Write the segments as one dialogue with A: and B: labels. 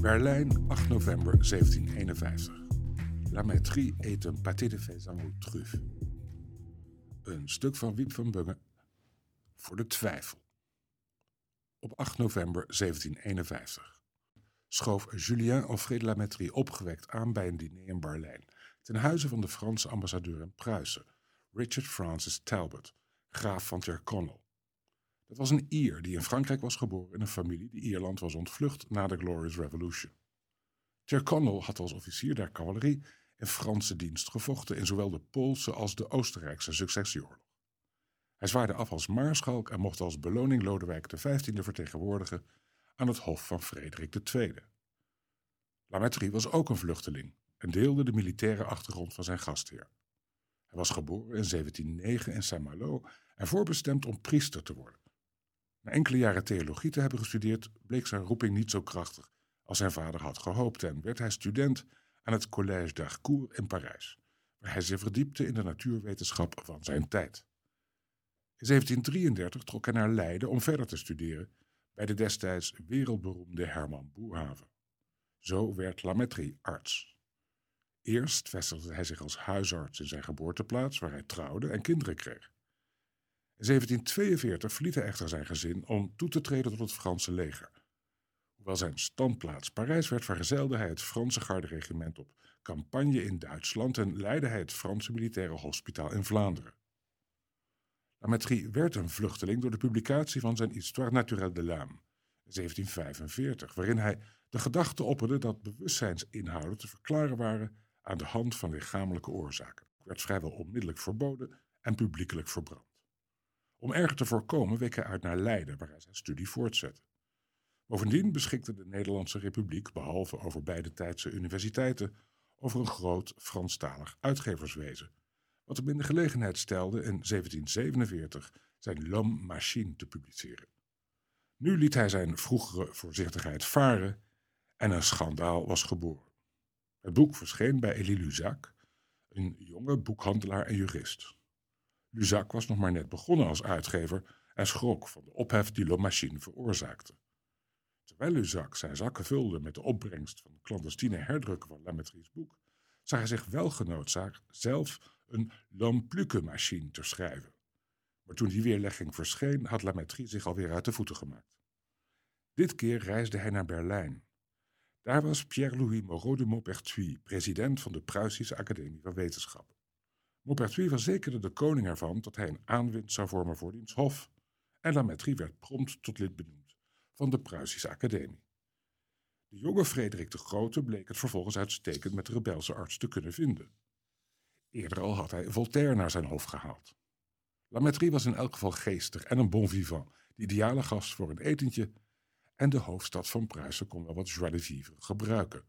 A: Berlijn, 8 november 1751. La Maîtrie eet een pâté de faisan aux. Een stuk van Wiep van Bungen voor de twijfel. Op 8 november 1751 schoof Julien Alfred Lametrie opgewekt aan bij een diner in Berlijn, ten huize van de Franse ambassadeur in Pruisen, Richard Francis Talbot, graaf van Tyrconnell. Dat was een Ier die in Frankrijk was geboren in een familie die Ierland was ontvlucht na de Glorious Revolution. Tyrconnell had als officier der cavalerie in Franse dienst gevochten in zowel de Poolse als de Oostenrijkse successieoorlog. Hij zwaaide af als maarschalk en mocht als beloning Lodewijk XV vertegenwoordigen aan het hof van Frederik II. Lametrie was ook een vluchteling en deelde de militaire achtergrond van zijn gastheer. Hij was geboren in 1709 in Saint-Malo en voorbestemd om priester te worden. Na enkele jaren theologie te hebben gestudeerd, bleek zijn roeping niet zo krachtig als zijn vader had gehoopt en werd hij student aan het Collège d'Harcourt in Parijs, waar hij zich verdiepte in de natuurwetenschap van zijn tijd. In 1733 trok hij naar Leiden om verder te studeren bij de destijds wereldberoemde Herman Boerhaven. Zo werd Lametrie arts. Eerst vestigde hij zich als huisarts in zijn geboorteplaats, waar hij trouwde en kinderen kreeg. In 1742 verliet hij echter zijn gezin om toe te treden tot het Franse leger. Hoewel zijn standplaats Parijs werd, vergezelde hij het Franse garderegiment op campagne in Duitsland en leidde hij het Franse militaire hospitaal in Vlaanderen. Lametrie werd een vluchteling door de publicatie van zijn Histoire naturelle de l'âme in 1745, waarin hij de gedachte opperde dat bewustzijnsinhouden te verklaren waren aan de hand van lichamelijke oorzaken. Het werd vrijwel onmiddellijk verboden en publiekelijk verbrand. Om erger te voorkomen week hij uit naar Leiden, waar hij zijn studie voortzette. Bovendien beschikte de Nederlandse Republiek, behalve over beide tijdse universiteiten, over een groot Franstalig uitgeverswezen, wat hem in de gelegenheid stelde in 1747 zijn L'Homme Machine te publiceren. Nu liet hij zijn vroegere voorzichtigheid varen en een schandaal was geboren. Het boek verscheen bij Elie Luzac, een jonge boekhandelaar en jurist. Luzac was nog maar net begonnen als uitgever en schrok van de ophef die L'Homme Machine veroorzaakte. Terwijl Luzac zijn zakken vulde met de opbrengst van de clandestine herdrukken van Lametries boek, zag hij zich wel genoodzaakt zelf een Lampluke-machine te schrijven. Maar toen die weerlegging verscheen, had Lametrie zich alweer uit de voeten gemaakt. Dit keer reisde hij naar Berlijn. Daar was Pierre-Louis Moreau de Maupertuis, president van de Pruisische Academie van Wetenschappen. Maupertuis verzekerde de koning ervan dat hij een aanwind zou vormen voor diens hof, en Lametrie werd prompt tot lid benoemd van de Pruisische Academie. De jonge Frederik de Grote bleek het vervolgens uitstekend met de rebelse arts te kunnen vinden. Eerder al had hij Voltaire naar zijn hoofd gehaald. Lametrie was in elk geval geestig en een bon vivant, de ideale gast voor een etentje, en de hoofdstad van Pruisen kon wel wat joie de vivre gebruiken.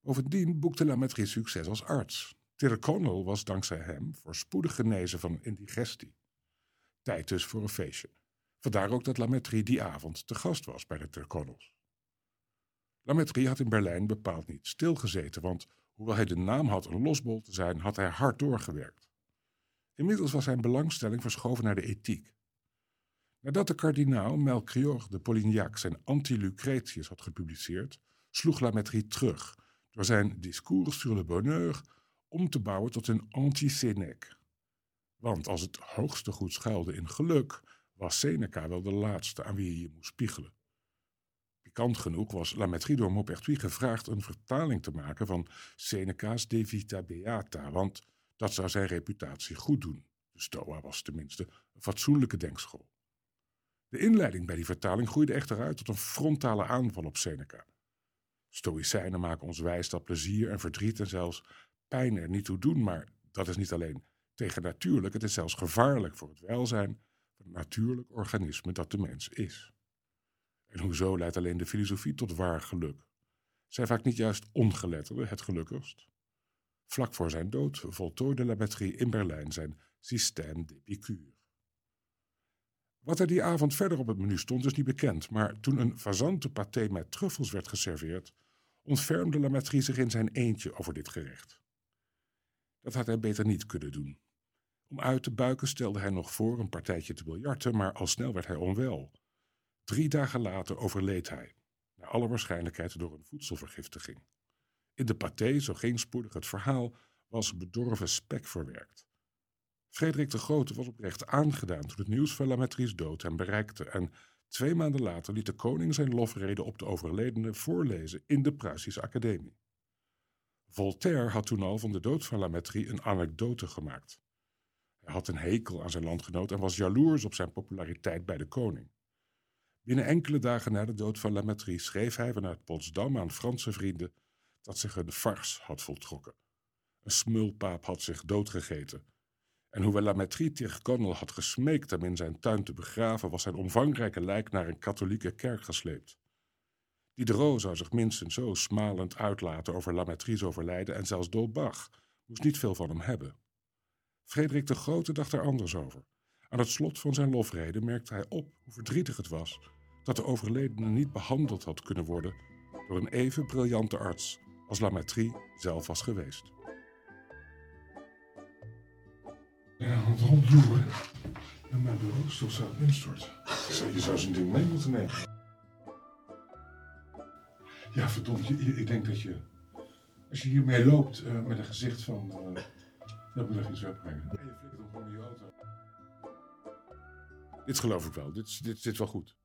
A: Bovendien boekte Lametrie succes als arts. Tyrconnell was dankzij hem voorspoedig genezen van indigestie. Tijd dus voor een feestje. Vandaar ook dat Lametrie die avond te gast was bij de Tyrconnells. Lametrie had in Berlijn bepaald niet stilgezeten, want hoewel hij de naam had een losbol te zijn, had hij hard doorgewerkt. Inmiddels was zijn belangstelling verschoven naar de ethiek. Nadat de kardinaal Melchior de Polignac zijn Anti-Lucretius had gepubliceerd, sloeg Lametrie terug door zijn Discours sur le bonheur om te bouwen tot een anti-Sénèque. Want als het hoogste goed schuilde in geluk, was Seneca wel de laatste aan wie je je moest spiegelen. Pikant genoeg was Lametrie door Maupertuis gevraagd een vertaling te maken van Seneca's De Vita Beata, want dat zou zijn reputatie goed doen. De Stoa was tenminste een fatsoenlijke denkschool. De inleiding bij die vertaling groeide echter uit tot een frontale aanval op Seneca. Stoïcijnen maken ons wijs dat plezier en verdriet en zelfs pijn er niet toe doen, maar dat is niet alleen tegennatuurlijk, het is zelfs gevaarlijk voor het welzijn van het natuurlijk organisme dat de mens is. En hoezo leidt alleen de filosofie tot waar geluk? Zijn vaak niet juist ongeletterden het gelukkigst? Vlak voor zijn dood voltooide Lametrie in Berlijn zijn Système d'Épicure. Wat er die avond verder op het menu stond is niet bekend, maar toen een fazantenpaté met truffels werd geserveerd, ontfermde Lametrie zich in zijn eentje over dit gerecht. Dat had hij beter niet kunnen doen. Om uit te buiken stelde hij nog voor een partijtje te biljarten, maar al snel werd hij onwel. Drie dagen later overleed hij, naar alle waarschijnlijkheid door een voedselvergiftiging. In de paté, zo ging spoedig het verhaal, was bedorven spek verwerkt. Frederik de Grote was oprecht aangedaan toen het nieuws van Lametries dood hem bereikte en twee maanden later liet de koning zijn lofrede op de overledene voorlezen in de Pruisische Academie. Voltaire had toen al van de dood van Lametrie een anekdote gemaakt. Hij had een hekel aan zijn landgenoot en was jaloers op zijn populariteit bij de koning. Binnen enkele dagen na de dood van Lametrie schreef hij vanuit Potsdam aan Franse vrienden dat zich een farce had voltrokken. Een smulpaap had zich doodgegeten. En hoewel Lametrie Tirconnel had gesmeekt hem in zijn tuin te begraven, was zijn omvangrijke lijk naar een katholieke kerk gesleept. Diderot zou zich minstens zo smalend uitlaten over Lametries overlijden en zelfs Dolbach moest niet veel van hem hebben. Frederik de Grote dacht er anders over. Aan het slot van zijn lofrede merkte hij op hoe verdrietig het was dat de overledene niet behandeld had kunnen worden door een even briljante arts als Lametrie zelf was geweest. Ja, want rondloeren en mijn bureaustoel zou instorten. Je zou zijn ding mee moeten nemen. Ja, verdomd, ik denk dat je, als je hiermee loopt uh, met een gezicht van, uh, dat moet er iets wegbrengen. En je flikkert hem gewoon in je auto. Dit geloof ik wel, dit, is wel goed.